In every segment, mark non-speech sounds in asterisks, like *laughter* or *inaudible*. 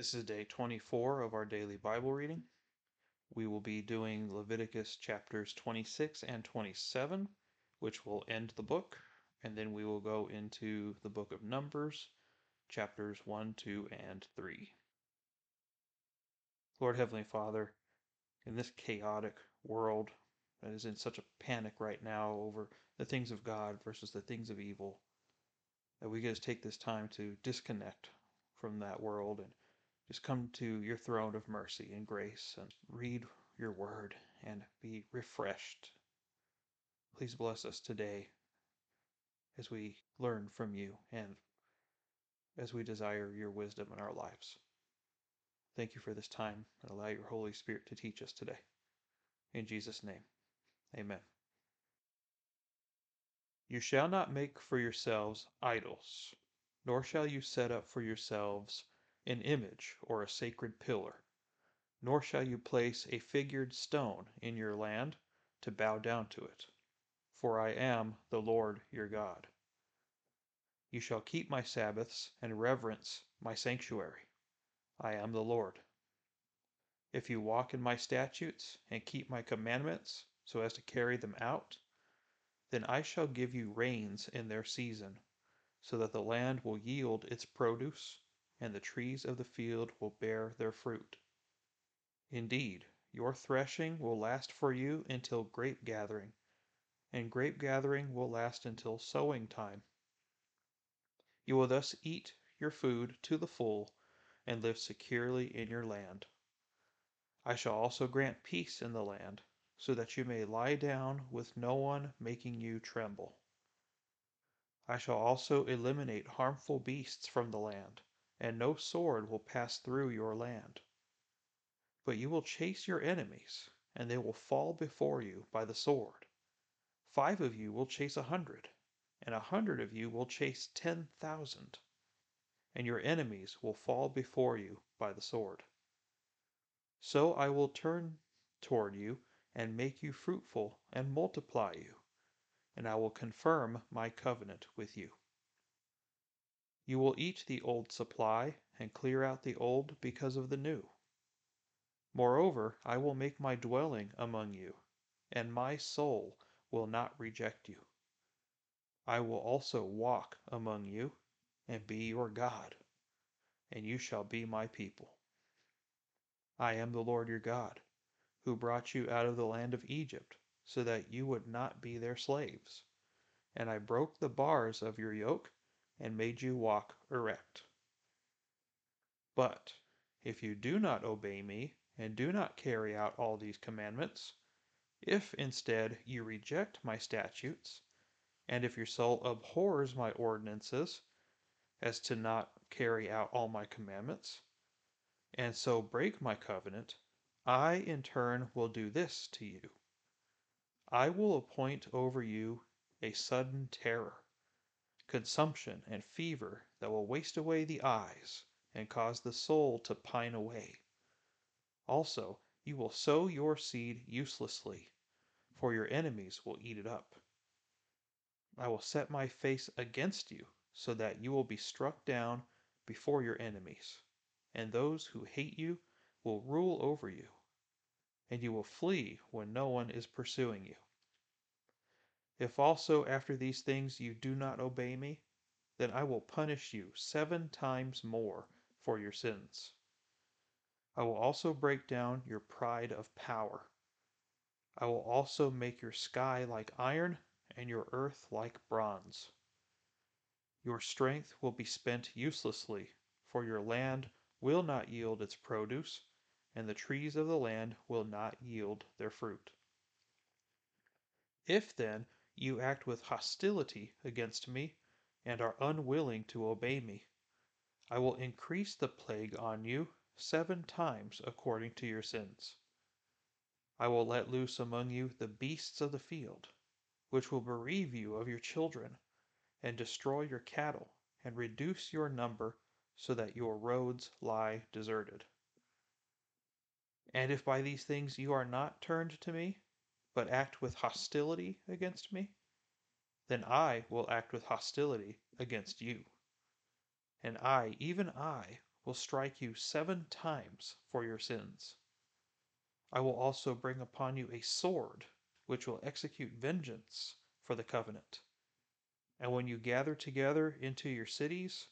This is day 24 of our daily Bible reading. We will be doing Leviticus chapters 26 and 27, which will end the book, and then we will go into the book of Numbers, chapters 1, 2, and 3. Lord Heavenly Father, in this chaotic world that is in such a panic right now over the things of God versus the things of evil, that we just take this time to disconnect from that world and just come to your throne of mercy and grace and read your word and be refreshed. Please bless us today as we learn from you and as we desire your wisdom in our lives. Thank you for this time and allow your Holy Spirit to teach us today. In Jesus' name, amen. You shall not make for yourselves idols, nor shall you set up for yourselves an image or a sacred pillar, nor shall you place a figured stone in your land to bow down to it. For I am the Lord your God. You shall keep my Sabbaths and reverence my sanctuary. I am the Lord. If you walk in my statutes and keep my commandments so as to carry them out, then I shall give you rains in their season, so that the land will yield its produce and the trees of the field will bear their fruit. Indeed, your threshing will last for you until grape gathering, and grape gathering will last until sowing time. You will thus eat your food to the full and live securely in your land. I shall also grant peace in the land, so that you may lie down with no one making you tremble. I shall also eliminate harmful beasts from the land and no sword will pass through your land. But you will chase your enemies, and they will fall before you by the sword. Five of you will chase a hundred, and a hundred of you will chase ten thousand, and your enemies will fall before you by the sword. So I will turn toward you and make you fruitful and multiply you, and I will confirm my covenant with you. You will eat the old supply and clear out the old because of the new. Moreover, I will make my dwelling among you, and my soul will not reject you. I will also walk among you and be your God, and you shall be my people. I am the Lord your God, who brought you out of the land of Egypt, so that you would not be their slaves. And I broke the bars of your yoke and made you walk erect. But if you do not obey me and do not carry out all these commandments, if instead you reject my statutes, and if your soul abhors my ordinances, as to not carry out all my commandments, and so break my covenant, I in turn will do this to you. I will appoint over you a sudden terror consumption, and fever that will waste away the eyes and cause the soul to pine away. Also, you will sow your seed uselessly, for your enemies will eat it up. I will set my face against you, so that you will be struck down before your enemies, and those who hate you will rule over you, and you will flee when no one is pursuing you. If also after these things you do not obey me, then I will punish you seven times more for your sins. I will also break down your pride of power. I will also make your sky like iron and your earth like bronze. Your strength will be spent uselessly, for your land will not yield its produce, and the trees of the land will not yield their fruit. If then you act with hostility against me, and are unwilling to obey me. I will increase the plague on you seven times according to your sins. I will let loose among you the beasts of the field, which will bereave you of your children, and destroy your cattle, and reduce your number, so that your roads lie deserted. And if by these things you are not turned to me, but act with hostility against me, then I will act with hostility against you. And I, even I, will strike you seven times for your sins. I will also bring upon you a sword, which will execute vengeance for the covenant. And when you gather together into your cities,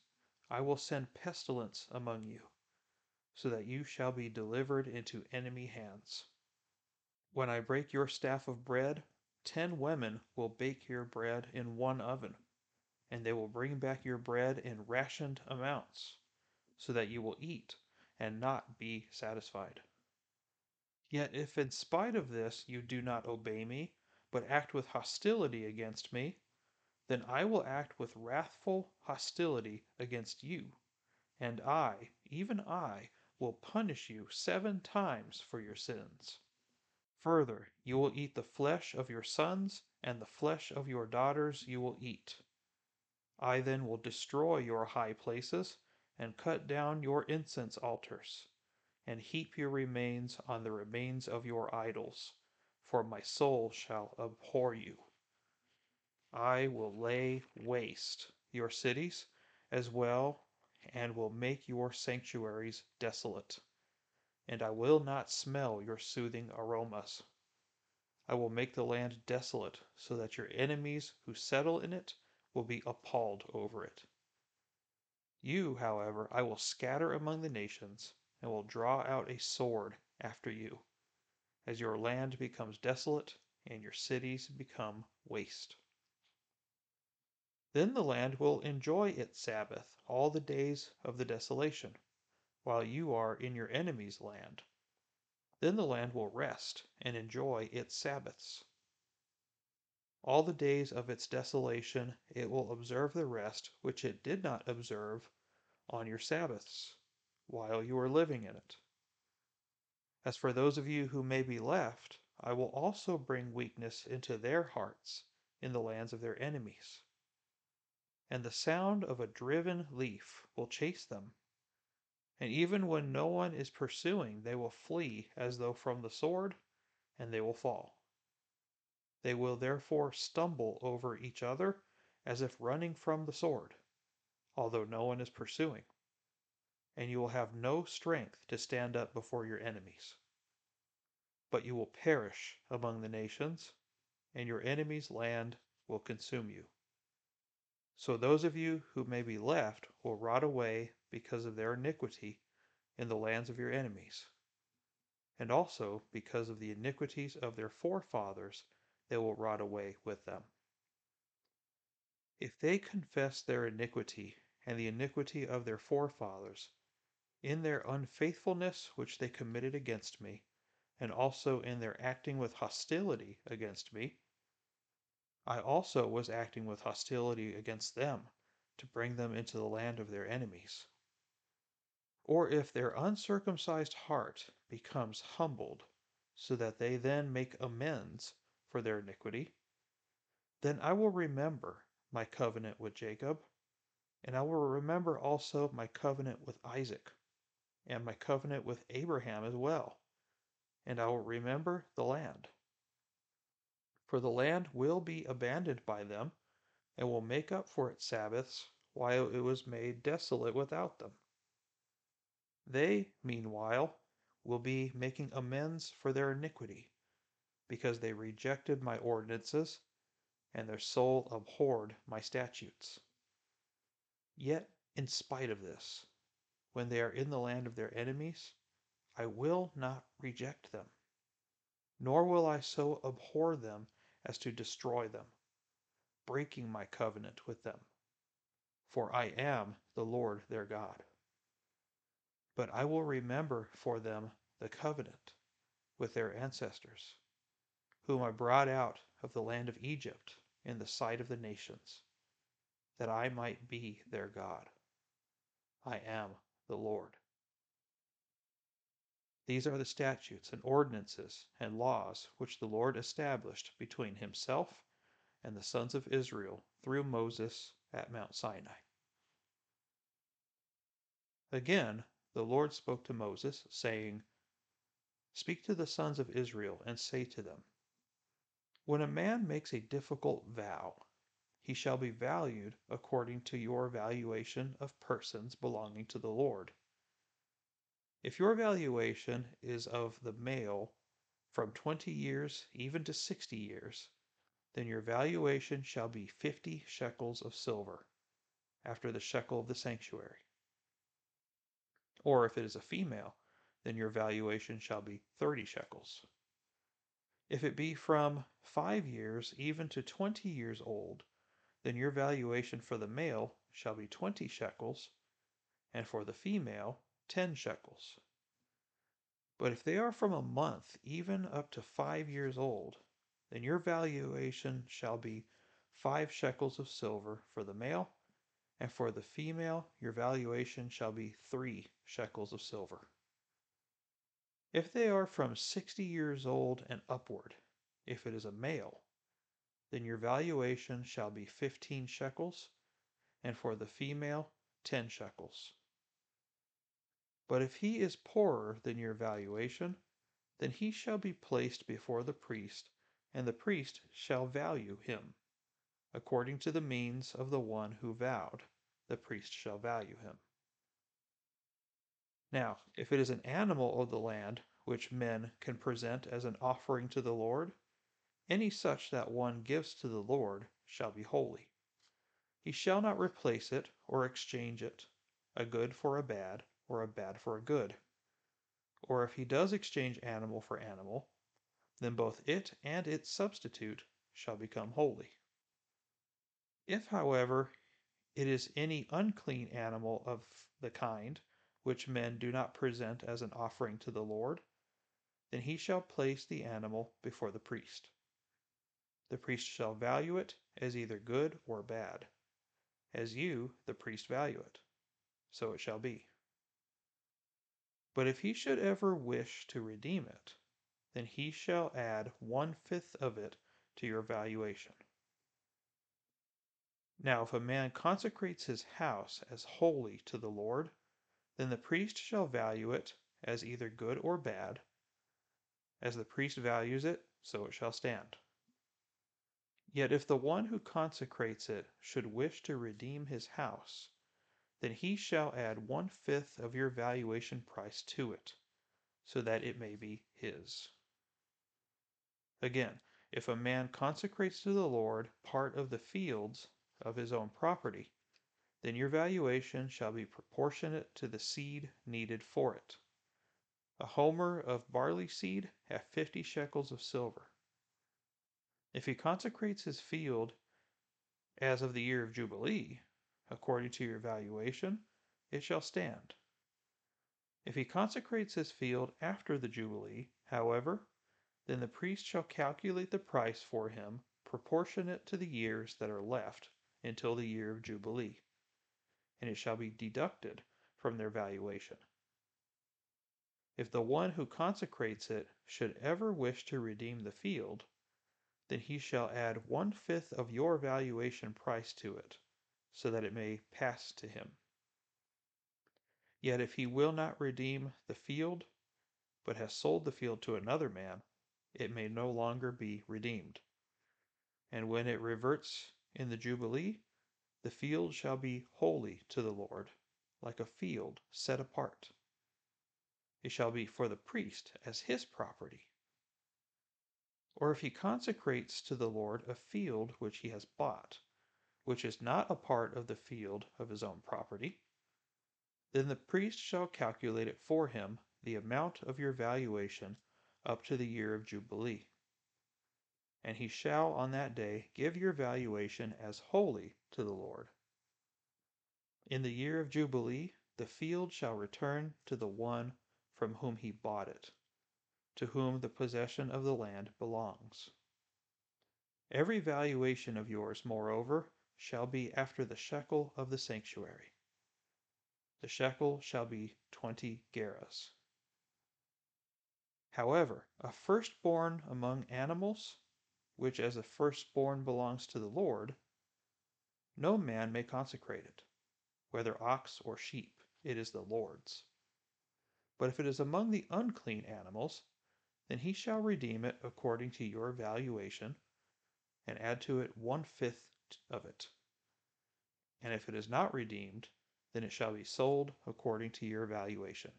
I will send pestilence among you, so that you shall be delivered into enemy hands. When I break your staff of bread, ten women will bake your bread in one oven, and they will bring back your bread in rationed amounts, so that you will eat and not be satisfied. Yet if in spite of this you do not obey me, but act with hostility against me, then I will act with wrathful hostility against you, and I, even I, will punish you seven times for your sins. Further, you will eat the flesh of your sons, and the flesh of your daughters you will eat. I then will destroy your high places, and cut down your incense altars and heap your remains on the remains of your idols, for my soul shall abhor you. I will lay waste your cities as well, and will make your sanctuaries desolate. And I will not smell your soothing aromas. I will make the land desolate, so that your enemies who settle in it will be appalled over it. You, however, I will scatter among the nations and will draw out a sword after you, as your land becomes desolate and your cities become waste. Then the land will enjoy its Sabbath all the days of the desolation, while you are in your enemy's land. Then the land will rest and enjoy its Sabbaths. All the days of its desolation it will observe the rest which it did not observe on your Sabbaths while you are living in it. As for those of you who may be left, I will also bring weakness into their hearts in the lands of their enemies. And the sound of a driven leaf will chase them. And even when no one is pursuing, they will flee as though from the sword, and they will fall. They will therefore stumble over each other as if running from the sword, although no one is pursuing and you will have no strength to stand up before your enemies. But you will perish among the nations, and your enemies' land will consume you. So those of you who may be left will rot away because of their iniquity in the lands of your enemies. And also because of the iniquities of their forefathers, they will rot away with them. If they confess their iniquity and the iniquity of their forefathers, in their unfaithfulness which they committed against me, and also in their acting with hostility against me, I also was acting with hostility against them to bring them into the land of their enemies. Or if their uncircumcised heart becomes humbled, so that they then make amends for their iniquity, then I will remember my covenant with Jacob, and I will remember also my covenant with Isaac and my covenant with Abraham as well, and I will remember the land. For the land will be abandoned by them, and will make up for its Sabbaths while it was made desolate without them. They, meanwhile, will be making amends for their iniquity, because they rejected my ordinances, and their soul abhorred my statutes. Yet, in spite of this, when they are in the land of their enemies, I will not reject them, nor will I so abhor them as to destroy them, breaking my covenant with them. For I am the Lord their God. But I will remember for them the covenant with their ancestors, whom I brought out of the land of Egypt in the sight of the nations, that I might be their God. I am the Lord. These are the statutes and ordinances and laws which the Lord established between himself and the sons of Israel through Moses at Mount Sinai. Again, the Lord spoke to Moses, saying, Speak to the sons of Israel and say to them, When a man makes a difficult vow, he shall be valued according to your valuation of persons belonging to the Lord. If your valuation is of the male from 20 years even to 60 years, then your valuation shall be 50 shekels of silver, after the shekel of the sanctuary. Or if it is a female, then your valuation shall be 30 shekels. If it be from 5 years even to 20 years old, then your valuation for the male shall be 20 shekels, and for the female 10 shekels. But if they are from a month even up to 5 years old, then your valuation shall be 5 shekels of silver for the male, and for the female your valuation shall be 3 shekels of silver. If they are from 60 years old and upward, if it is a male, then your valuation shall be 15 shekels, and for the female 10 shekels. But if he is poorer than your valuation, then he shall be placed before the priest, and the priest shall value him. According to the means of the one who vowed, the priest shall value him. Now, if it is an animal of the land which men can present as an offering to the Lord, any such that one gives to the Lord shall be holy. He shall not replace it or exchange it, a good for a bad, or a bad for a good. Or if he does exchange animal for animal, then both it and its substitute shall become holy. If, however, it is any unclean animal of the kind which men do not present as an offering to the Lord, then he shall place the animal before the priest. The priest shall value it as either good or bad. As you, the priest, value it, so it shall be. But if he should ever wish to redeem it, then he shall add one fifth of it to your valuation. Now, if a man consecrates his house as holy to the Lord, then the priest shall value it as either good or bad. As the priest values it, so it shall stand. Yet if the one who consecrates it should wish to redeem his house, then he shall add one fifth of your valuation price to it, so that it may be his. Again, if a man consecrates to the Lord part of the fields of his own property, then your valuation shall be proportionate to the seed needed for it. A homer of barley seed hath fifty shekels of silver. If he consecrates his field as of the year of Jubilee, according to your valuation, it shall stand. If he consecrates his field after the Jubilee, however, then the priest shall calculate the price for him proportionate to the years that are left until the year of Jubilee, and it shall be deducted from their valuation. If the one who consecrates it should ever wish to redeem the field, then he shall add one fifth of your valuation price to it, so that it may pass to him. Yet if he will not redeem the field, but has sold the field to another man, it may no longer be redeemed. And when it reverts in the Jubilee, the field shall be holy to the Lord, like a field set apart. It shall be for the priest as his property. Or if he consecrates to the Lord a field which he has bought, which is not a part of the field of his own property, then the priest shall calculate it for him the amount of your valuation up to the year of Jubilee. And he shall on that day give your valuation as holy to the Lord. In the year of Jubilee, the field shall return to the one from whom he bought it, to whom the possession of the land belongs. Every valuation of yours, moreover, shall be after the shekel of the sanctuary. The shekel shall be twenty gerahs. However, a firstborn among animals, which as a firstborn belongs to the Lord, no man may consecrate it, whether ox or sheep, it is the Lord's. But if it is among the unclean animals, then he shall redeem it according to your valuation, and add to it one fifth of it. And if it is not redeemed, then it shall be sold according to your valuation.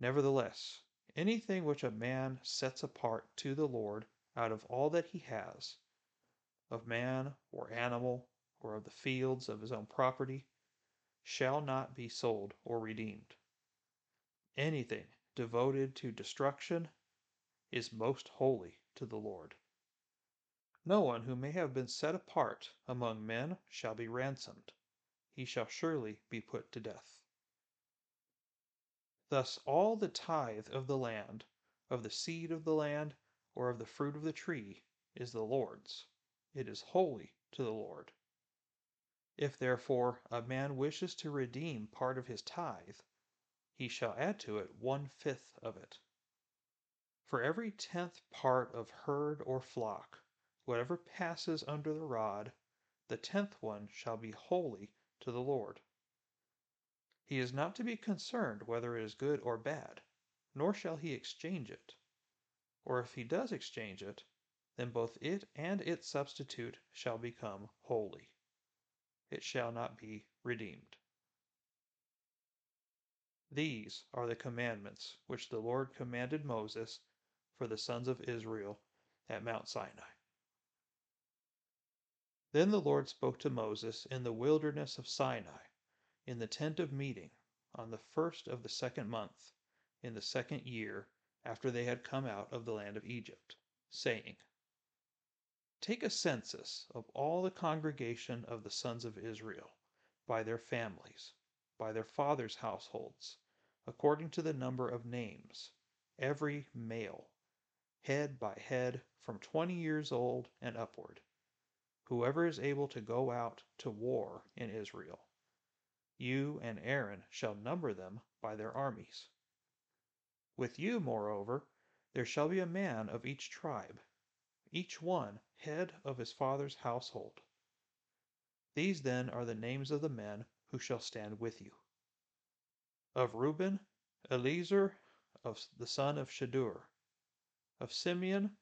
Nevertheless, anything which a man sets apart to the Lord out of all that he has, of man or animal, or of the fields of his own property, shall not be sold or redeemed. Anything devoted to destruction is most holy to the Lord. No one who may have been set apart among men shall be ransomed. He shall surely be put to death. Thus all the tithe of the land, of the seed of the land, or of the fruit of the tree, is the Lord's. It is holy to the Lord. If therefore a man wishes to redeem part of his tithe, he shall add to it one fifth of it. For every tenth part of herd or flock, whatever passes under the rod, the tenth one shall be holy to the Lord. He is not to be concerned whether it is good or bad, nor shall he exchange it. Or if he does exchange it, then both it and its substitute shall become holy. It shall not be redeemed. These are the commandments which the Lord commanded Moses for the sons of Israel at Mount Sinai. Then the Lord spoke to Moses in the wilderness of Sinai in the tent of meeting, on the first of the second month, in the second year after they had come out of the land of Egypt, saying, Take a census of all the congregation of the sons of Israel, by their families, by their fathers' households, according to the number of names, every male, head by head, from twenty years old and upward, whoever is able to go out to war in Israel. You and Aaron shall number them by their armies. With you, moreover, there shall be a man of each tribe, each one head of his father's household. These then are the names of the men who shall stand with you. Of Reuben, Eliezer, of the son of Shedeur. Of Simeon,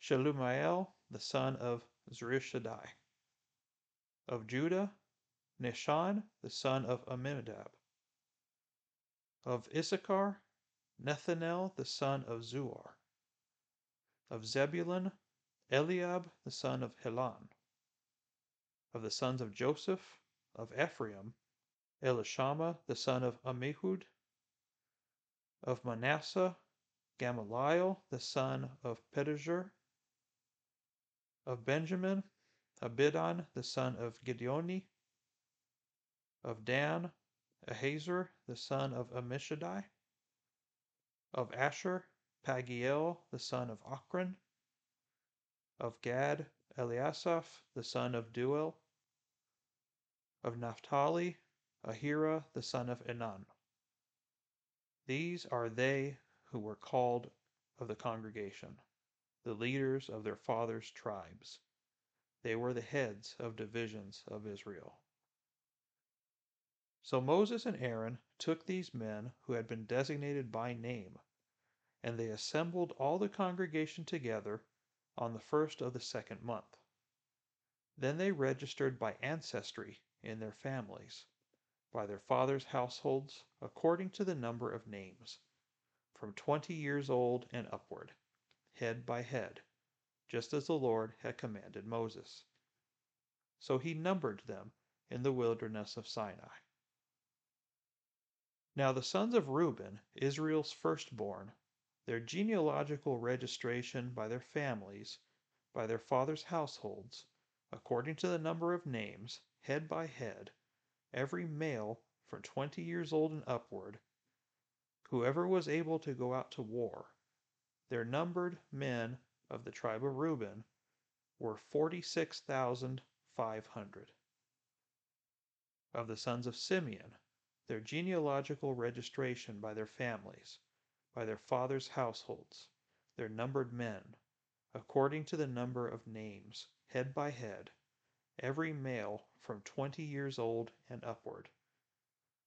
Shelumiel, the son of Zurishaddai. Of Judah, Nahshon the son of Amminadab. Of Issachar, Nethanel the son of Zuar. Of Zebulun, Eliab the son of Helon. Of the sons of Joseph, of Ephraim, Elishama the son of Ammihud. Of Manasseh, Gamaliel the son of Pedahzur. Of Benjamin, Abidan the son of Gideoni of Dan, Ahiezer the son of Ammishaddai, of Asher, Pagiel the son of Ochran, of Gad, Eliasaph the son of Deuel, of Naphtali, Ahira the son of Enan. These are they who were called of the congregation, the leaders of their fathers' tribes. They were the heads of divisions of Israel. So Moses and Aaron took these men who had been designated by name, and they assembled all the congregation together on the first of the second month. Then they registered by ancestry in their families, by their fathers' households, according to the number of names, from twenty years old and upward, head by head, just as the Lord had commanded Moses. So he numbered them in the wilderness of Sinai. Now the sons of Reuben, Israel's firstborn, their genealogical registration by their families, by their fathers' households, according to the number of names, head by head, every male from twenty years old and upward, whoever was able to go out to war, their numbered men of the tribe of Reuben were forty six thousand five hundred. Of the sons of Simeon, their genealogical registration by their families, by their fathers' households, their numbered men, according to the number of names, head by head, every male from twenty years old and upward,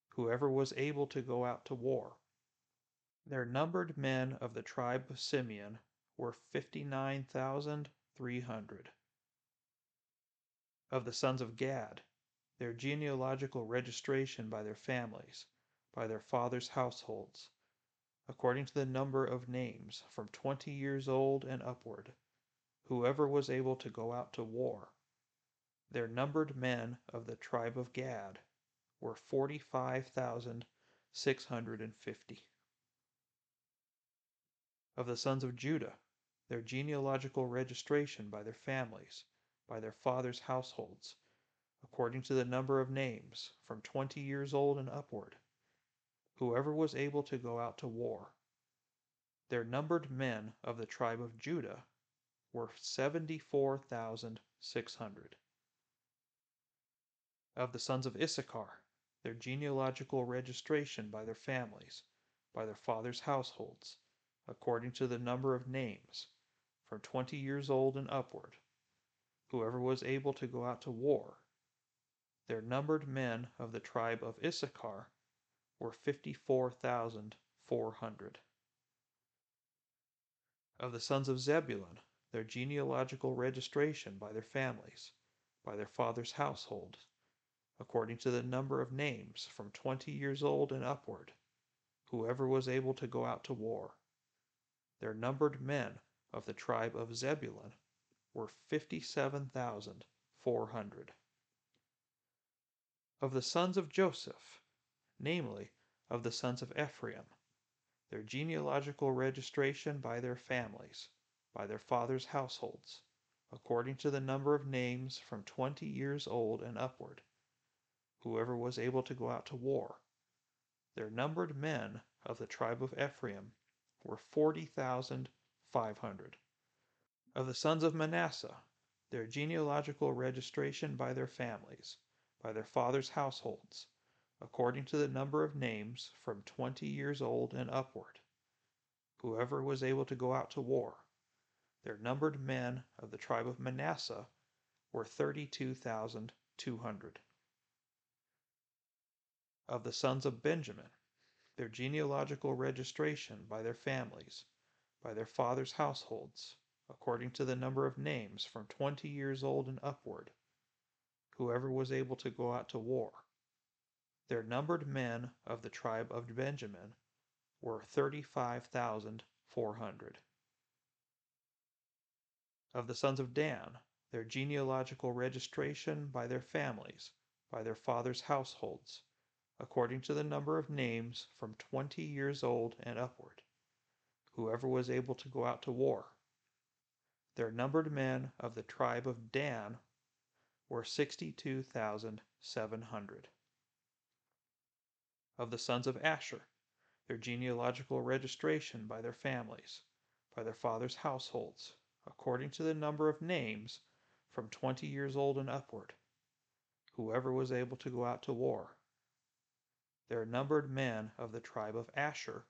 whoever was able to go out to war. Their numbered men of the tribe of Simeon were fifty nine thousand three hundred. Of the sons of Gad, their genealogical registration by their families, by their fathers' households, according to the number of names, from twenty years old and upward, whoever was able to go out to war. Their numbered men of the tribe of Gad were forty five thousand six hundred and fifty. Of the sons of Judah, their genealogical registration by their families, by their fathers' households, according to the number of names, from twenty years old and upward, whoever was able to go out to war. Their numbered men of the tribe of Judah were 74,600. Of the sons of Issachar, their genealogical registration by their families, by their fathers' households, according to the number of names, from twenty years old and upward, whoever was able to go out to war. Their numbered men of the tribe of Issachar were 54,400. Of the sons of Zebulun, their genealogical registration by their families, by their fathers' households, according to the number of names, from twenty years old and upward, whoever was able to go out to war. Their numbered men of the tribe of Zebulun were 57,400. Of the sons of Joseph, namely, of the sons of Ephraim, their genealogical registration by their families, by their fathers' households, according to the number of names from twenty years old and upward, whoever was able to go out to war. Their numbered men of the tribe of Ephraim were forty thousand five hundred. Of the sons of Manasseh, their genealogical registration by their families, by their fathers' households, according to the number of names from twenty years old and upward, whoever was able to go out to war. Their numbered men of the tribe of Manasseh were 32,200. Of the sons of Benjamin, their genealogical registration by their families, by their fathers' households, according to the number of names from twenty years old and upward, whoever was able to go out to war. Their numbered men of the tribe of Benjamin were 35,400. Of the sons of Dan, their genealogical registration by their families, by their fathers' households, according to the number of names from twenty years old and upward, whoever was able to go out to war. Their numbered men of the tribe of Dan were 62,700. Of the sons of Asher, their genealogical registration by their families, by their fathers' households, according to the number of names from twenty years old and upward, whoever was able to go out to war. Their numbered men of the tribe of Asher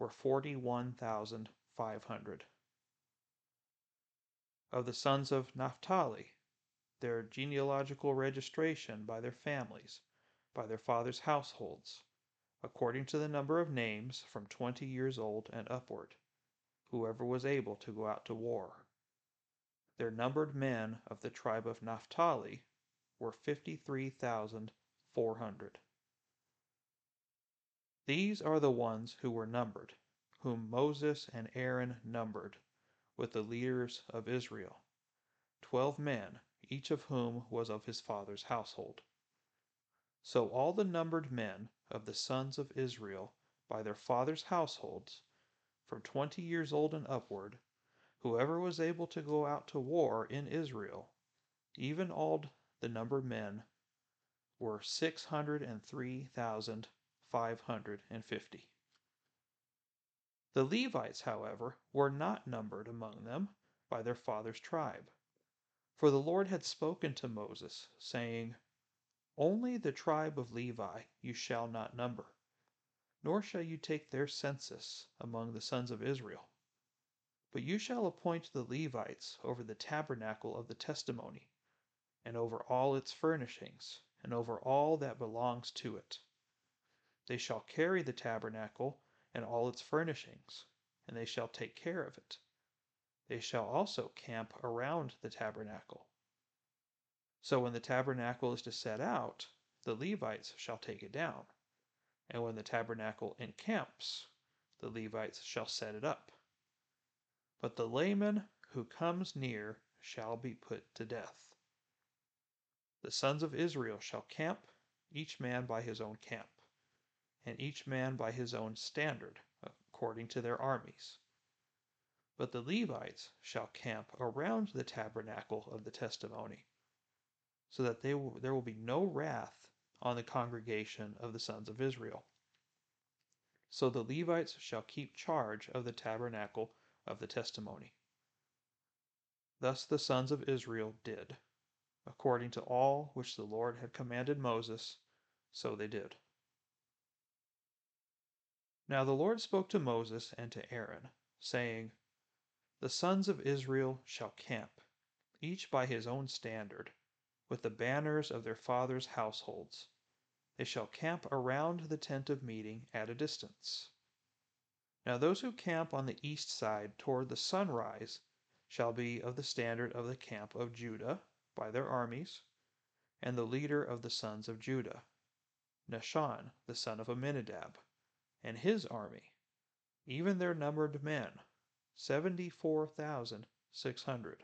were 41,500. Of the sons of Naphtali, their genealogical registration by their families, by their fathers' households, according to the number of names from twenty years old and upward, whoever was able to go out to war. Their numbered men of the tribe of Naphtali were 53,400. These are the ones who were numbered, whom Moses and Aaron numbered, with the leaders of Israel, twelve men, each of whom was of his father's household. So all the numbered men of the sons of Israel by their fathers' households, from twenty years old and upward, whoever was able to go out to war in Israel, even all the numbered men, were six hundred and three thousand 550. The Levites, however, were not numbered among them by their father's tribe. For the Lord had spoken to Moses, saying, Only the tribe of Levi you shall not number, nor shall you take their census among the sons of Israel. But you shall appoint the Levites over the tabernacle of the testimony, and over all its furnishings, and over all that belongs to it. They shall carry the tabernacle and all its furnishings, and they shall take care of it. They shall also camp around the tabernacle. So when the tabernacle is to set out, the Levites shall take it down. And when the tabernacle encamps, the Levites shall set it up. But the layman who comes near shall be put to death. The sons of Israel shall camp, each man by his own camp, and each man by his own standard, according to their armies. But the Levites shall camp around the tabernacle of the testimony, so that will, there will be no wrath on the congregation of the sons of Israel. So the Levites shall keep charge of the tabernacle of the testimony. Thus the sons of Israel did, according to all which the Lord had commanded Moses, so they did. Now the Lord spoke to Moses and to Aaron, saying, The sons of Israel shall camp, each by his own standard, with the banners of their fathers' households. They shall camp around the tent of meeting at a distance. Now those who camp on the east side toward the sunrise shall be of the standard of the camp of Judah by their armies, and the leader of the sons of Judah, Nahshon the son of Amminadab, and his army, even their numbered men, seventy four thousand six hundred.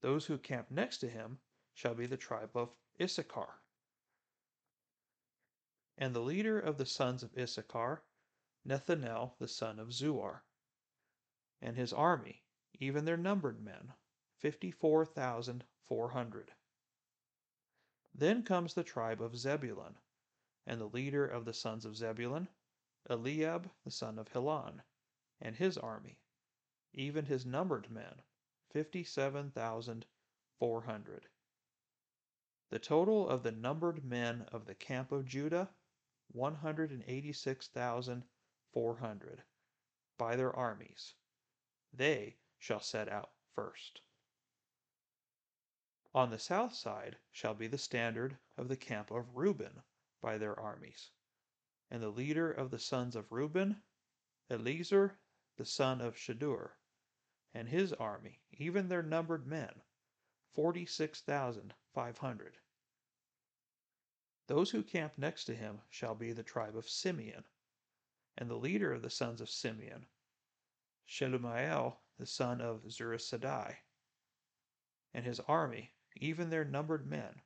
Those who camp next to him shall be the tribe of Issachar. And the leader of the sons of Issachar, Nethanel the son of Zuar, and his army, even their numbered men, fifty four thousand four hundred. Then comes the tribe of Zebulun, and the leader of the sons of Zebulun, Eliab the son of Helon, and his army, even his numbered men, fifty seven thousand four hundred. The total of the numbered men of the camp of Judah, one hundred and eighty six thousand four hundred, by their armies. They shall set out first. On the south side shall be the standard of the camp of Reuben by their armies. And the leader of the sons of Reuben, Eleazar, the son of Shedeur, and his army, even their numbered men, 46,500. Those who camp next to him shall be the tribe of Simeon. And the leader of the sons of Simeon, Shelumiel, the son of Zurishaddai, and his army, even their numbered men,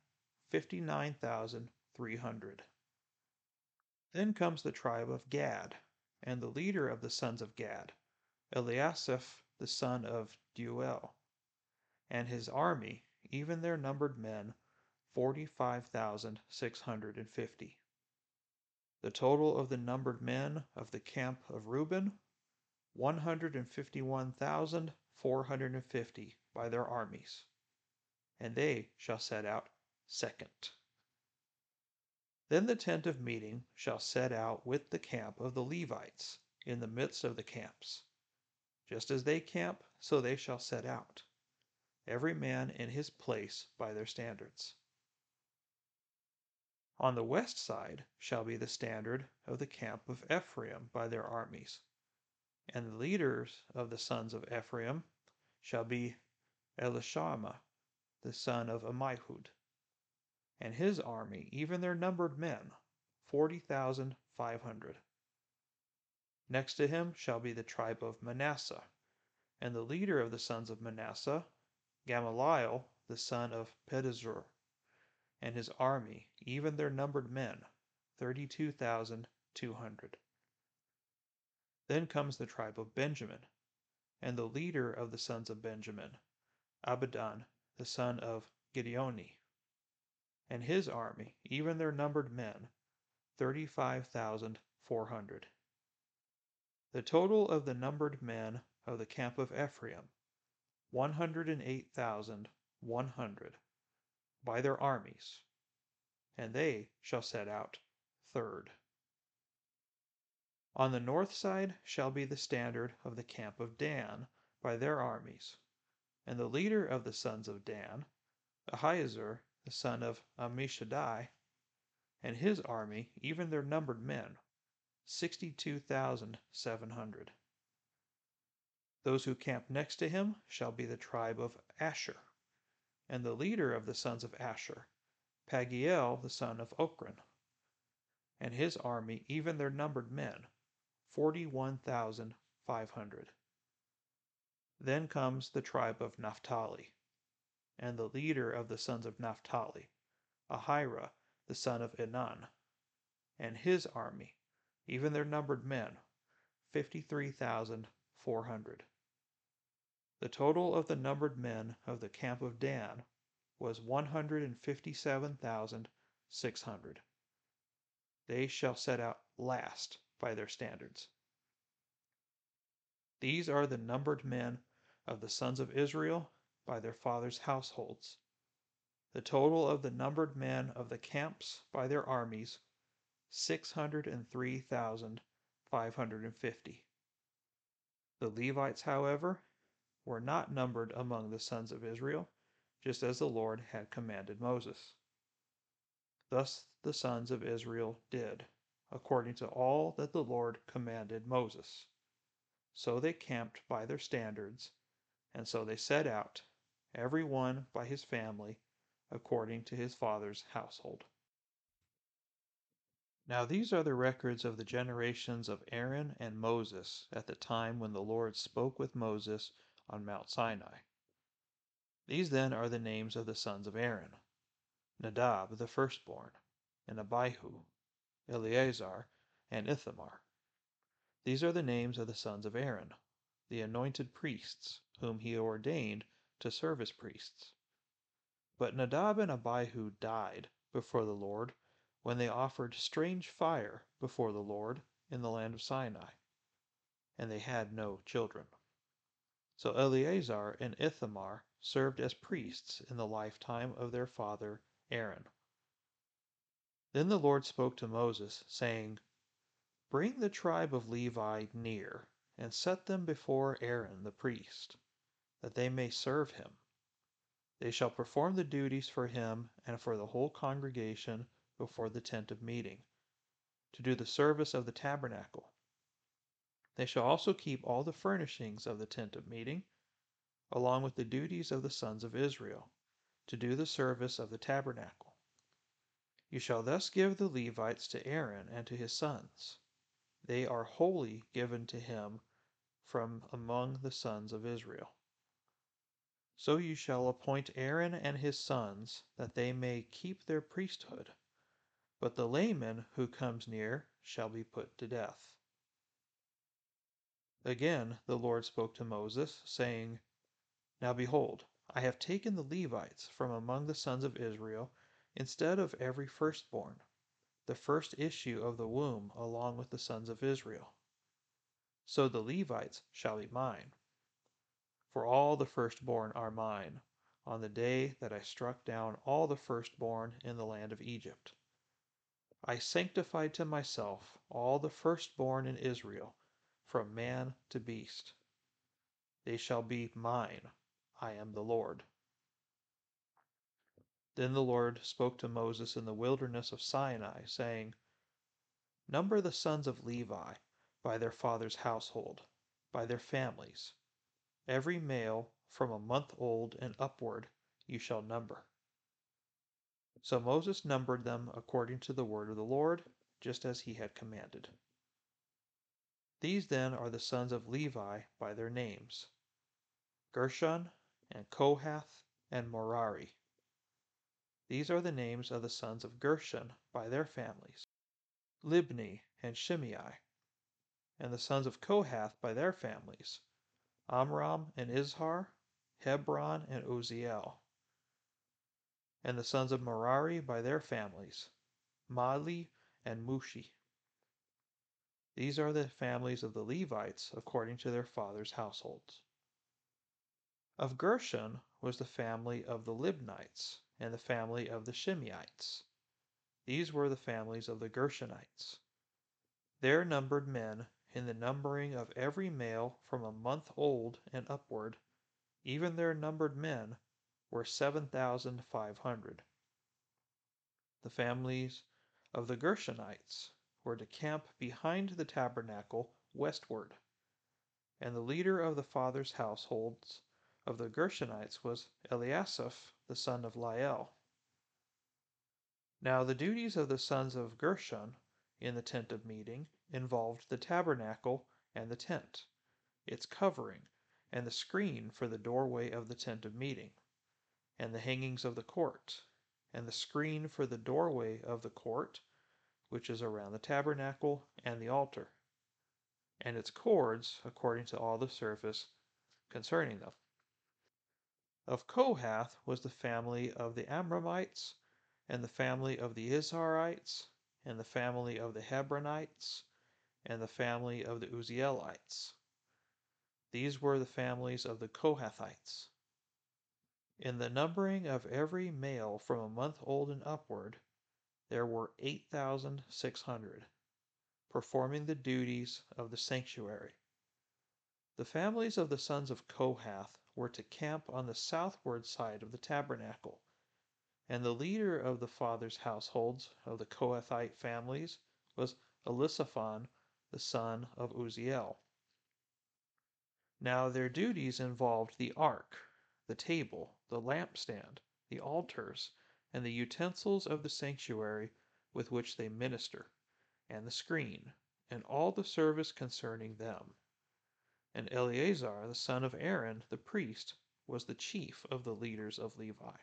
59,300. Then comes the tribe of Gad, and the leader of the sons of Gad, Eliasaph the son of Deuel, and his army, even their numbered men, forty five thousand six hundred and fifty. The total of the numbered men of the camp of Reuben 151,450 by their armies, and they shall set out second. Then the tent of meeting shall set out with the camp of the Levites in the midst of the camps. Just as they camp, so they shall set out, every man in his place by their standards. On the west side shall be the standard of the camp of Ephraim by their armies and the leaders of the sons of Ephraim shall be Elishama, the son of Ammihud, and his army, even their numbered men, forty thousand five hundred. Next to him shall be the tribe of Manasseh, and the leader of the sons of Manasseh, Gamaliel, the son of Pedahzur, and his army, even their numbered men, thirty-two thousand two hundred. Then comes the tribe of Benjamin, and the leader of the sons of Benjamin, Abidan, the son of Gideoni, and his army, even their numbered men, thirty five thousand four hundred. The total of the numbered men of the camp of Ephraim, one hundred and eight thousand one hundred, by their armies, and they shall set out third. On the north side shall be the standard of the camp of Dan by their armies, and the leader of the sons of Dan, Ahiezer the son of Ammishaddai, and his army, even their numbered men, sixty-two thousand seven hundred. Those who camp next to him shall be the tribe of Asher, and the leader of the sons of Asher, Pagiel the son of Ochran, and his army, even their numbered men, 41,500. Then comes the tribe of Naphtali, and the leader of the sons of Naphtali, Ahira the son of Enan, and his army, even their numbered men, 53,400. The total of the numbered men of the camp of Dan was 157,600. They shall set out last by their standards. These are the numbered men of the sons of Israel by their fathers' households. The total of the numbered men of the camps by their armies, 603,550. The Levites, however, were not numbered among the sons of Israel, just as the Lord had commanded Moses. Thus the sons of Israel did, according to all that the Lord commanded Moses. So they camped by their standards, and so they set out, every one by his family, according to his father's household. Now these are the records of the generations of Aaron and Moses at the time when the Lord spoke with Moses on Mount Sinai. These then are the names of the sons of Aaron Nadab the firstborn, and Abihu, Eleazar, and Ithamar. These are the names of the sons of Aaron, the anointed priests, whom he ordained to serve as priests. But Nadab and Abihu died before the Lord when they offered strange fire before the Lord in the land of Sinai, and they had no children. So Eleazar and Ithamar served as priests in the lifetime of their father Aaron. Then the Lord spoke to Moses, saying, Bring the tribe of Levi near, and set them before Aaron the priest, that they may serve him. They shall perform the duties for him and for the whole congregation before the tent of meeting, to do the service of the tabernacle. They shall also keep all the furnishings of the tent of meeting, along with the duties of the sons of Israel, to do the service of the tabernacle. You shall thus give the Levites to Aaron and to his sons. They are wholly given to him from among the sons of Israel. So you shall appoint Aaron and his sons, that they may keep their priesthood but the layman who comes near shall be put to death. Again the Lord spoke to Moses, saying, Now behold, I have taken the Levites from among the sons of Israel instead of every firstborn, the first issue of the womb along with the sons of Israel. So the Levites shall be mine. For all the firstborn are mine, on the day that I struck down all the firstborn in the land of Egypt. I sanctified to myself all the firstborn in Israel, from man to beast. They shall be mine. I am the Lord. Then the Lord spoke to Moses in the wilderness of Sinai, saying, Number the sons of Levi by their father's household, by their families. Every male from a month old and upward you shall number. So Moses numbered them according to the word of the Lord, just as he had commanded. These then are the sons of Levi by their names Gershon, and Kohath, and Merari. These are the names of the sons of Gershon by their families Libni and Shimei. And the sons of Kohath by their families Amram and Izhar, Hebron and Uzziel and the sons of Merari by their families, Mahli and Mushi. These are the families of the Levites according to their fathers' households. Of Gershon was the family of the Libnites and the family of the Shimeites. These were the families of the Gershonites. Their numbered men in the numbering of every male from a month old and upward, even their numbered men were 7,500. The families of the Gershonites were to camp behind the tabernacle westward, and the leader of the fathers' households of the Gershonites was Eliasaph the son of Lael. Now the duties of the sons of Gershon in the tent of meeting involved the tabernacle and the tent, its covering, and the screen for the doorway of the tent of meeting, and the hangings of the court, and the screen for the doorway of the court, which is around the tabernacle and the altar, and its cords according to all the service concerning them. Of Kohath was the family of the Amramites, and the family of the Izharites, and the family of the Hebronites, and the family of the Uzzielites. These were the families of the Kohathites. In the numbering of every male from a month old and upward, there were 8,600, performing the duties of the sanctuary. The families of the sons of Kohath were to camp on the southward side of the tabernacle, and the leader of the fathers' households of the Kohathite families was Elizaphan, the son of Uzziel. Now their duties involved the ark, the table, the lampstand, the altars, and the utensils of the sanctuary with which they minister, and the screen, and all the service concerning them. And Eleazar, the son of Aaron, the priest, was the chief of the leaders of Levi,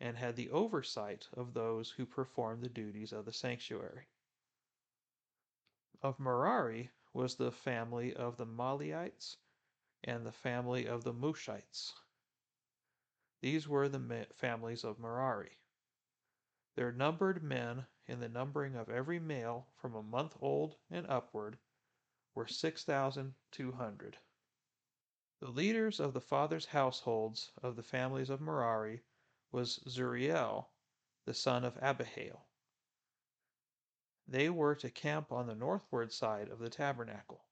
and had the oversight of those who performed the duties of the sanctuary. Of Merari was the family of the Mahlites and the family of the Mushites. These were the families of Merari. Their numbered men in the numbering of every male from a month old and upward were 6,200. The leaders of the fathers' households of the families of Merari was Zuriel, the son of Abihail. They were to camp on the northward side of the tabernacle.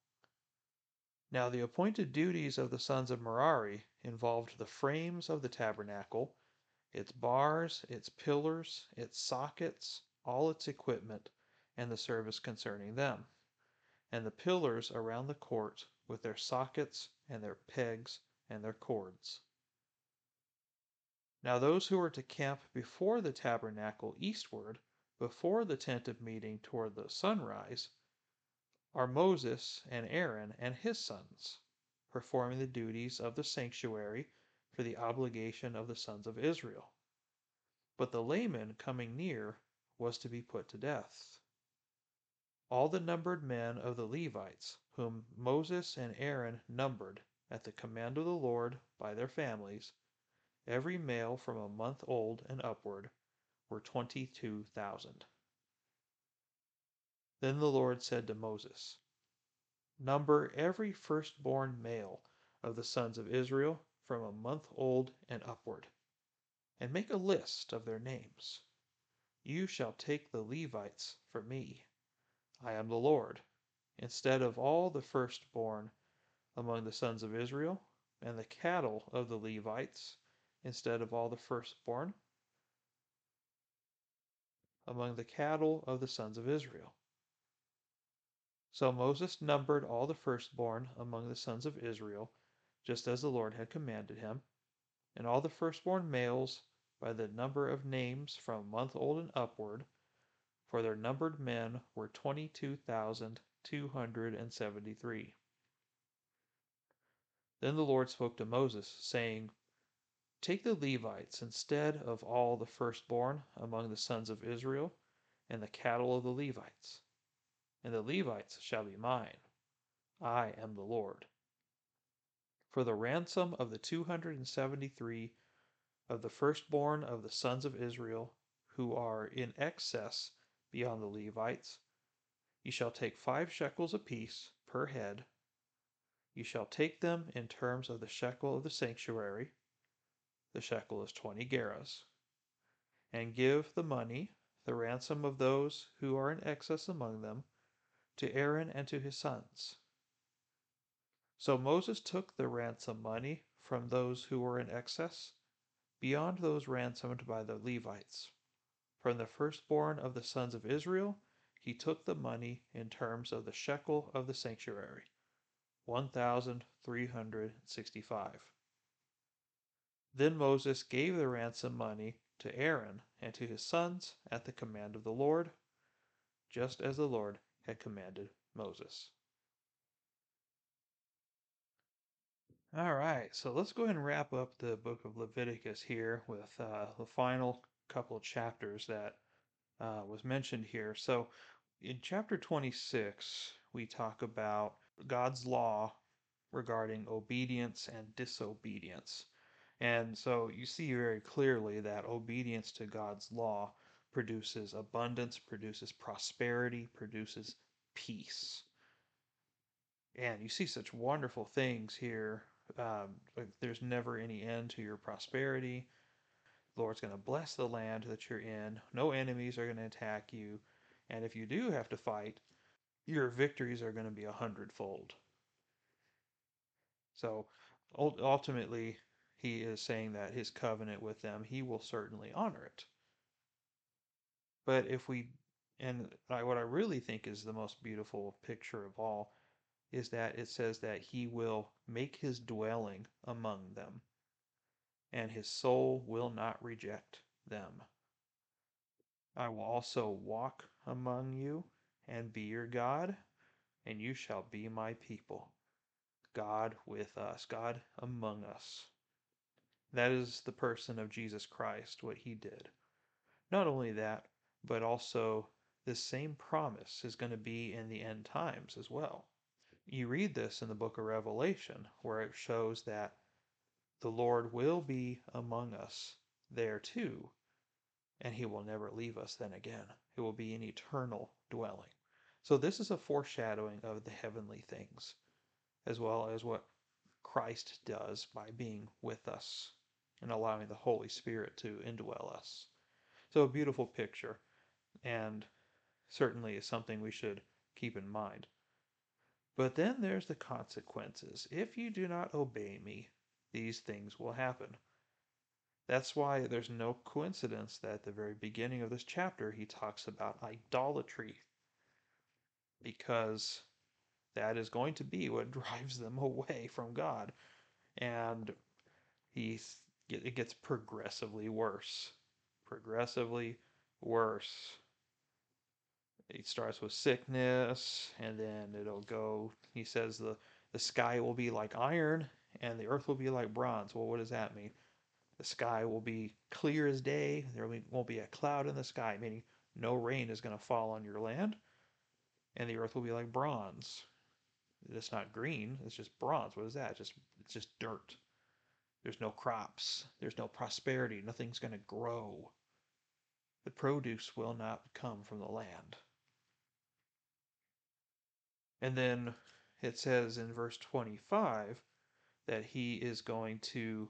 Now the appointed duties of the sons of Merari involved the frames of the tabernacle, its bars, its pillars, its sockets, all its equipment, and the service concerning them, and the pillars around the court with their sockets and their pegs and their cords. Now those who were to camp before the tabernacle eastward before the tent of meeting toward the sunrise are Moses and Aaron and his sons, performing the duties of the sanctuary for the obligation of the sons of Israel. But the layman coming near was to be put to death. All the numbered men of the Levites, whom Moses and Aaron numbered at the command of the Lord by their families, every male from a month old and upward, were 22,000. Then the Lord said to Moses, Number every firstborn male of the sons of Israel from a month old and upward, and make a list of their names. You shall take the Levites for me. I am the Lord, instead of all the firstborn among the sons of Israel, and the cattle of the Levites, instead of all the firstborn among the cattle of the sons of Israel. So Moses numbered all the firstborn among the sons of Israel, just as the Lord had commanded him, and all the firstborn males by the number of names from a month old and upward, for their numbered men were twenty two thousand two hundred and seventy three. Then the Lord spoke to Moses, saying, Take the Levites instead of all the firstborn among the sons of Israel, and the cattle of the Levites. And the Levites shall be mine. I am the Lord. For the ransom of the two hundred and seventy three of the firstborn of the sons of Israel, who are in excess beyond the Levites, ye shall take five shekels apiece per head. You shall take them in terms of the shekel of the sanctuary the shekel is twenty gerahs, and give the money, the ransom of those who are in excess among them, to Aaron and to his sons. So Moses took the ransom money from those who were in excess, beyond those ransomed by the Levites. From the firstborn of the sons of Israel, he took the money in terms of the shekel of the sanctuary, 1,365. Then Moses gave the ransom money to Aaron and to his sons at the command of the Lord, just as the Lord had commanded Moses. All right, so let's go ahead and wrap up the book of Leviticus here with uh, the final couple of chapters that uh, was mentioned here. So in chapter 26, we talk about God's law regarding obedience and disobedience. And so you see very clearly that obedience to God's law produces abundance, produces prosperity, produces peace. And you see such wonderful things here. Um, like there's never any end to your prosperity. The Lord's going to bless the land that you're in. No enemies are going to attack you. And if you do have to fight, your victories are going to be a hundredfold. So ultimately, he is saying that his covenant with them, he will certainly honor it. But if we, and I, what I really think is the most beautiful picture of all, is that it says that he will make his dwelling among them, and his soul will not reject them. I will also walk among you and be your God, and you shall be my people. God with us, God among us. That is the person of Jesus Christ, what he did. Not only that, but also this same promise is going to be in the end times as well. You read this in the book of Revelation, where it shows that the Lord will be among us there too, and he will never leave us then again. It will be an eternal dwelling. So, this is a foreshadowing of the heavenly things, as well as what Christ does by being with us and allowing the Holy Spirit to indwell us. So, a beautiful picture, and certainly is something we should keep in mind. But then there's the consequences. If you do not obey me, these things will happen. That's why there's no coincidence that at the very beginning of this chapter he talks about idolatry, because that is going to be what *laughs* drives them away from God. And he's it gets progressively worse. Progressively worse. It starts with sickness, and then it'll go. He says the the sky will be like iron, and the earth will be like bronze. Well, what does that mean? The sky will be clear as day. There won't be a cloud in the sky, meaning no rain is going to fall on your land. And the earth will be like bronze. It's not green. It's just bronze. What is that? Just it's just dirt. There's no crops. There's no prosperity. Nothing's going to grow. The produce will not come from the land. And then it says in verse 25 that he is going to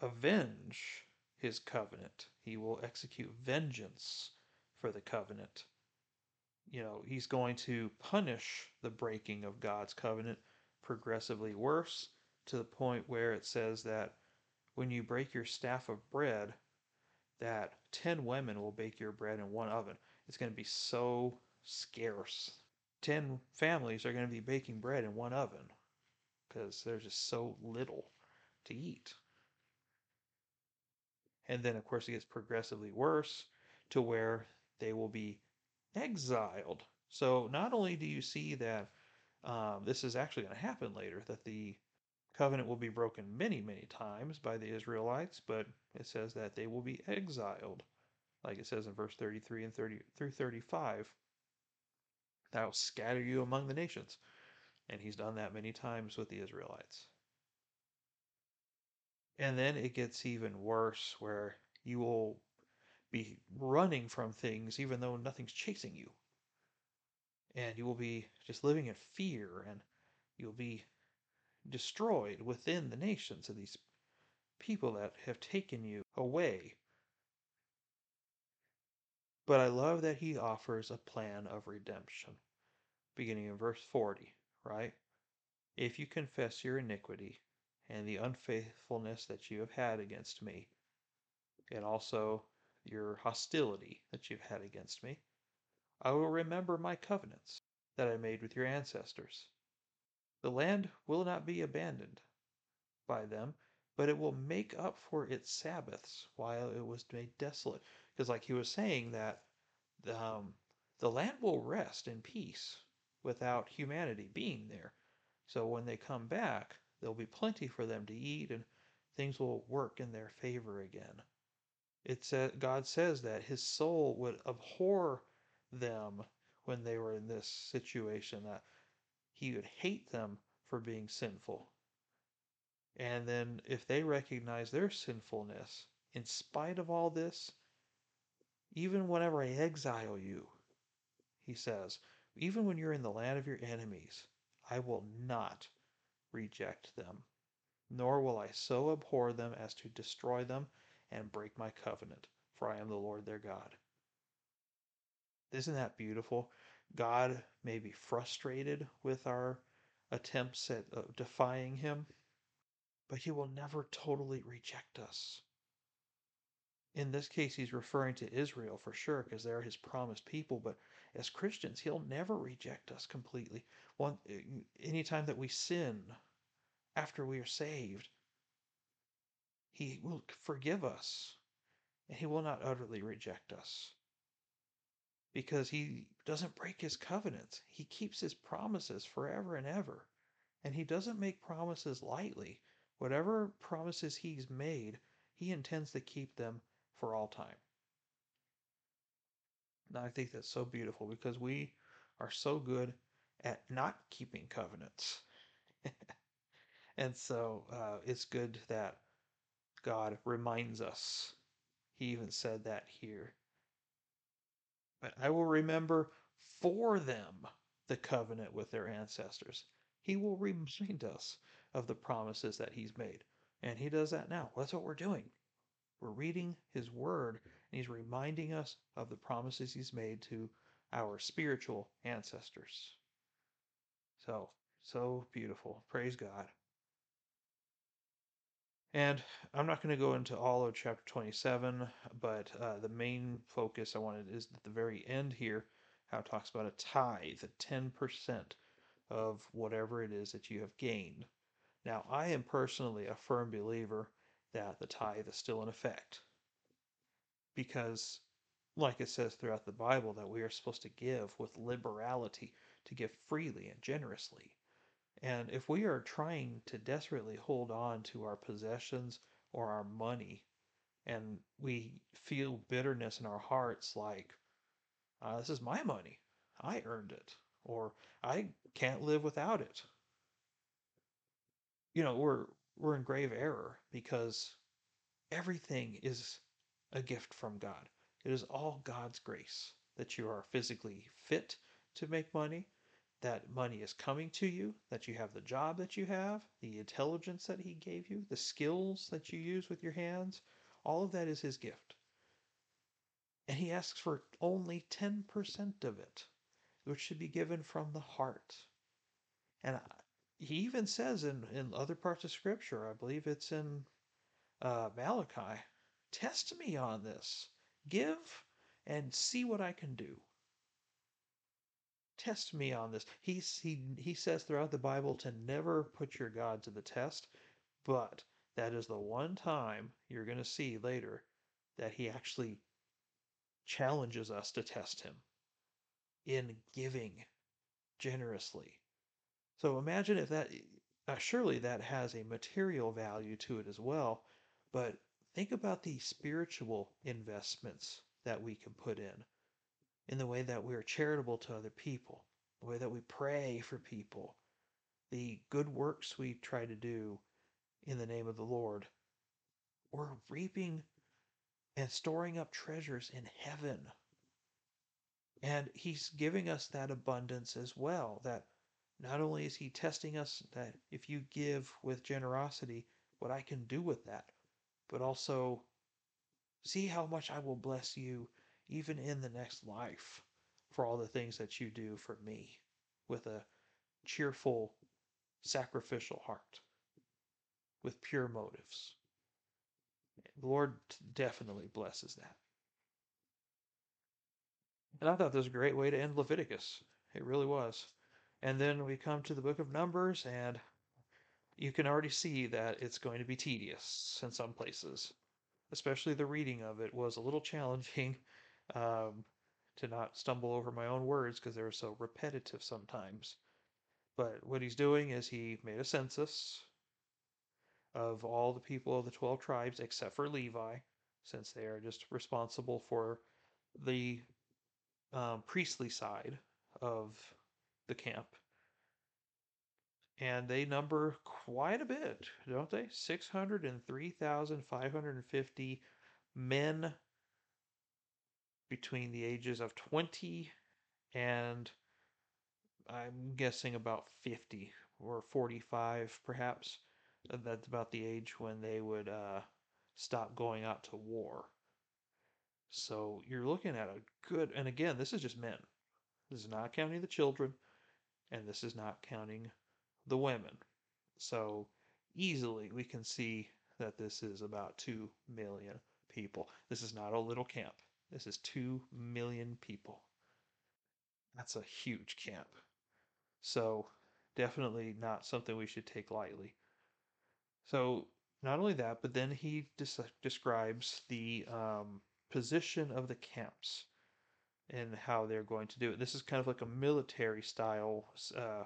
avenge his covenant. He will execute vengeance for the covenant. You know, he's going to punish the breaking of God's covenant progressively worse to the point where it says that when you break your staff of bread, that 10 women will bake your bread in one oven. It's going to be so scarce. 10 families are going to be baking bread in one oven because there's just so little to eat. And then, of course, it gets progressively worse to where they will be exiled. So, not only do you see that um, this is actually going to happen later, that the covenant will be broken many, many times by the Israelites, but it says that they will be exiled, like it says in verse 33 and 30 through 35. I will scatter you among the nations. And he's done that many times with the Israelites. And then it gets even worse where you will be running from things even though nothing's chasing you. And you will be just living in fear and you'll be destroyed within the nations of these people that have taken you away. But I love that he offers a plan of redemption, beginning in verse 40, right? If you confess your iniquity and the unfaithfulness that you have had against me, and also your hostility that you've had against me, I will remember my covenants that I made with your ancestors the land will not be abandoned by them, but it will make up for its Sabbaths while it was made desolate. Because, like he was saying, that um, the land will rest in peace without humanity being there. So when they come back, there'll be plenty for them to eat and things will work in their favor again. It says God says that his soul would abhor them when they were in this situation that he would hate them for being sinful. And then if they recognize their sinfulness, in spite of all this, even whenever I exile you, he says, even when you're in the land of your enemies, I will not reject them, nor will I so abhor them as to destroy them and break my covenant, for I am the Lord their God. Isn't that beautiful? God may be frustrated with our attempts at uh, defying him, but he will never totally reject us. In this case, he's referring to Israel for sure, because they're his promised people. But as Christians, he'll never reject us completely. One, eh, anytime that we sin after we are saved, he will forgive us, and he will not utterly reject us because he doesn't break his covenants. He keeps his promises forever and ever. And he doesn't make promises lightly. Whatever promises he's made, he intends to keep them for all time. Now, I think that's so beautiful because we are so good at not keeping covenants. *laughs* and so uh, it's good that God reminds us. He even said that here but I will remember for them the covenant with their ancestors. He will remind us of the promises that he's made. And he does that now. That's what we're doing. We're reading his word, and he's reminding us of the promises he's made to our spiritual ancestors. So, so beautiful. Praise God. And I'm not going to go into all of chapter 27, but uh, the main focus I wanted is at the very end here, how it talks about a tithe, a 10% of whatever it is that you have gained. Now, I am personally a firm believer that the tithe is still in effect. Because, like it says throughout the Bible, that we are supposed to give with liberality, to give freely and generously. And if we are trying to desperately hold on to our possessions or our money, and we feel bitterness in our hearts like, uh, this is my money, I earned it, or I can't live without it, you know, we're we're in grave error because everything is a gift from God. It is all God's grace that you are physically fit to make money, that money is coming to you, that you have the job that you have, the intelligence that He gave you, the skills that you use with your hands, all of that is His gift. And He asks for only 10% of it, which should be given from the heart. And He even says in, in other parts of Scripture, I believe it's in uh, Malachi, test me on this. Give and see what I can do test me on this. He, he, he says throughout the Bible to never put your God to the test, but that is the one time you're going to see later that he actually challenges us to test him in giving generously. So imagine if that, uh, surely that has a material value to it as well, but think about the spiritual investments that we can put in in the way that we're charitable to other people, the way that we pray for people, the good works we try to do in the name of the Lord, we're reaping and storing up treasures in heaven. And He's giving us that abundance as well. That not only is He testing us that if you give with generosity, what I can do with that, but also see how much I will bless you even in the next life, for all the things that you do for me with a cheerful, sacrificial heart, with pure motives. The Lord definitely blesses that. And I thought this was a great way to end Leviticus. It really was. And then we come to the book of Numbers, and you can already see that it's going to be tedious in some places. Especially the reading of it was a little *laughs* challenging Um, to not stumble over my own words because they're so repetitive sometimes. But what he's doing is he made a census of all the people of the 12 tribes except for Levi, since they are just responsible for the um, priestly side of the camp. And they number quite a bit, don't they? 603,550 men between the ages of 20 and I'm guessing about 50 or 45 perhaps. That's about the age when they would uh, stop going out to war. So you're looking at a good, and again, this is just men. This is not counting the children, and this is not counting the women. So easily we can see that this is about 2 million people. This is not a little camp. This is 2 million people. That's a huge camp. So definitely not something we should take lightly. So not only that, but then he des- describes the um, position of the camps and how they're going to do it. This is kind of like a military style uh,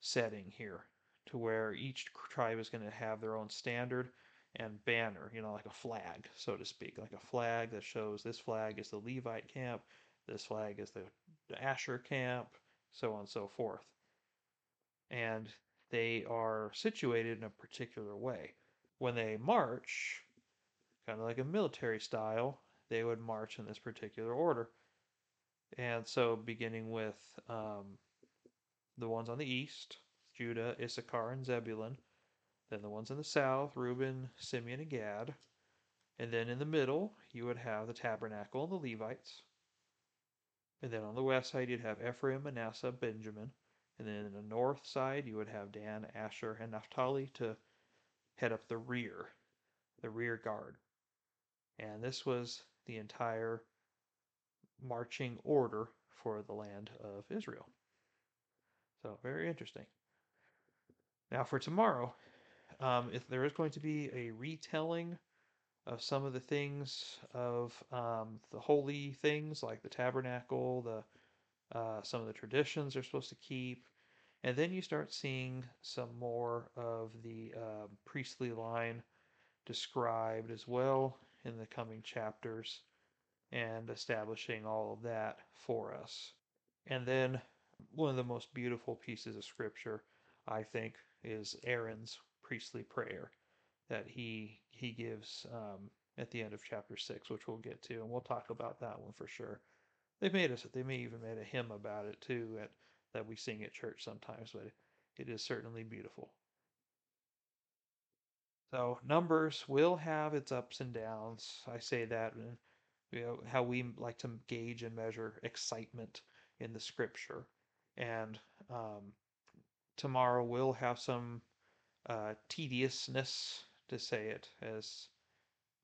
setting here, to where each tribe is going to have their own standard and banner, you know, like a flag, so to speak, like a flag that shows this flag is the Levite camp, this flag is the, Asher camp, so on and so forth. And they are situated in a particular way. When they march, kind of like a military style, they would march in this particular order. And so, beginning with um, the ones on the east, Judah, Issachar, and Zebulun. Then the ones in the south, Reuben, Simeon, and Gad. And then in the middle, you would have the tabernacle and the Levites. And then on the west side, you'd have Ephraim, Manasseh, Benjamin. And then in the north side, you would have Dan, Asher, and Naphtali to head up the rear, the rear guard. And this was the entire marching order for the land of Israel. So, very interesting. Now, for tomorrow, um, if there is going to be a retelling of some of the things of um, the holy things like the tabernacle, the uh, some of the traditions they're supposed to keep, and then you start seeing some more of the uh, priestly line described as well in the coming chapters and establishing all of that for us. And then one of the most beautiful pieces of scripture, I think, is Aaron's priestly prayer that he he gives um, at the end of chapter six, which we'll get to, and we'll talk about that one for sure. They've made us. They may even made a hymn about it too, at, that we sing at church sometimes, but it is certainly beautiful. So numbers will have its ups and downs. I say that, and you know how we like to gauge and measure excitement in the scripture, and um, tomorrow will have some uh, tediousness, to say it as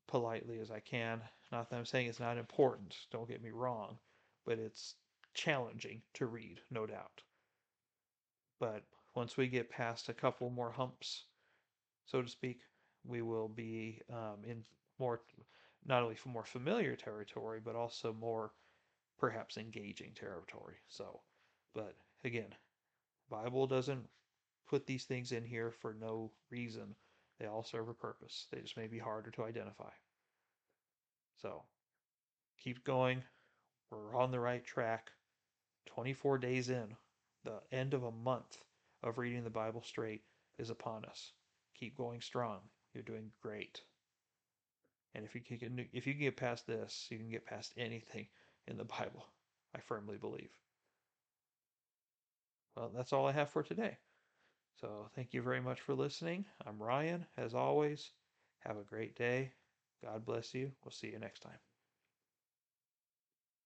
politely as I can. Not that I'm saying it's not important, don't get me wrong, but it's challenging to read, no doubt. But once we get past a couple more humps, so to speak, we will be um, in more, not only for more familiar territory, but also more perhaps engaging territory. So, but again, Bible doesn't put these things in here for no reason. They all serve a purpose. They just may be harder to identify. So keep going. We're on the right track. 24 days in, the end of a month of reading the Bible straight is upon us. Keep going strong. You're doing great. And if you can if you can get past this, you can get past anything in the Bible. I firmly believe. Well, that's all I have for today. So thank you very much for listening. I'm Ryan, as always. Have a great day. God bless you. We'll see you next time.